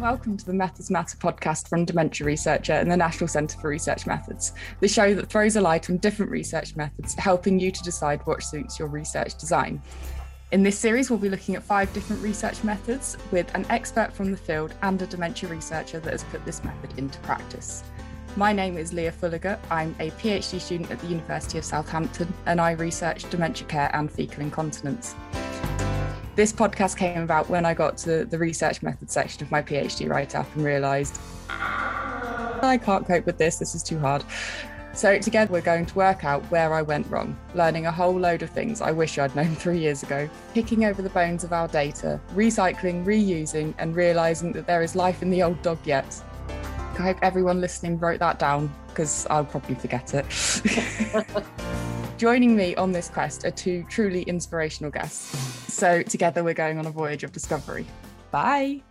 Welcome to the Methods Matter podcast from Dementia Researcher and the National Centre for Research Methods, the show that throws a light on different research methods, helping you to decide what suits your research design. In this series, we'll be looking at five different research methods with an expert from the field and a dementia researcher that has put this method into practice. My name is Leah Fulliger. I'm a PhD student at the University of Southampton and I research dementia care and fecal incontinence. This podcast came about when I got to the research method section of my PhD write up and realised I can't cope with this, this is too hard. So, together, we're going to work out where I went wrong, learning a whole load of things I wish I'd known three years ago, picking over the bones of our data, recycling, reusing, and realising that there is life in the old dog yet. I hope everyone listening wrote that down because I'll probably forget it. Joining me on this quest are two truly inspirational guests. So, together, we're going on a voyage of discovery. Bye.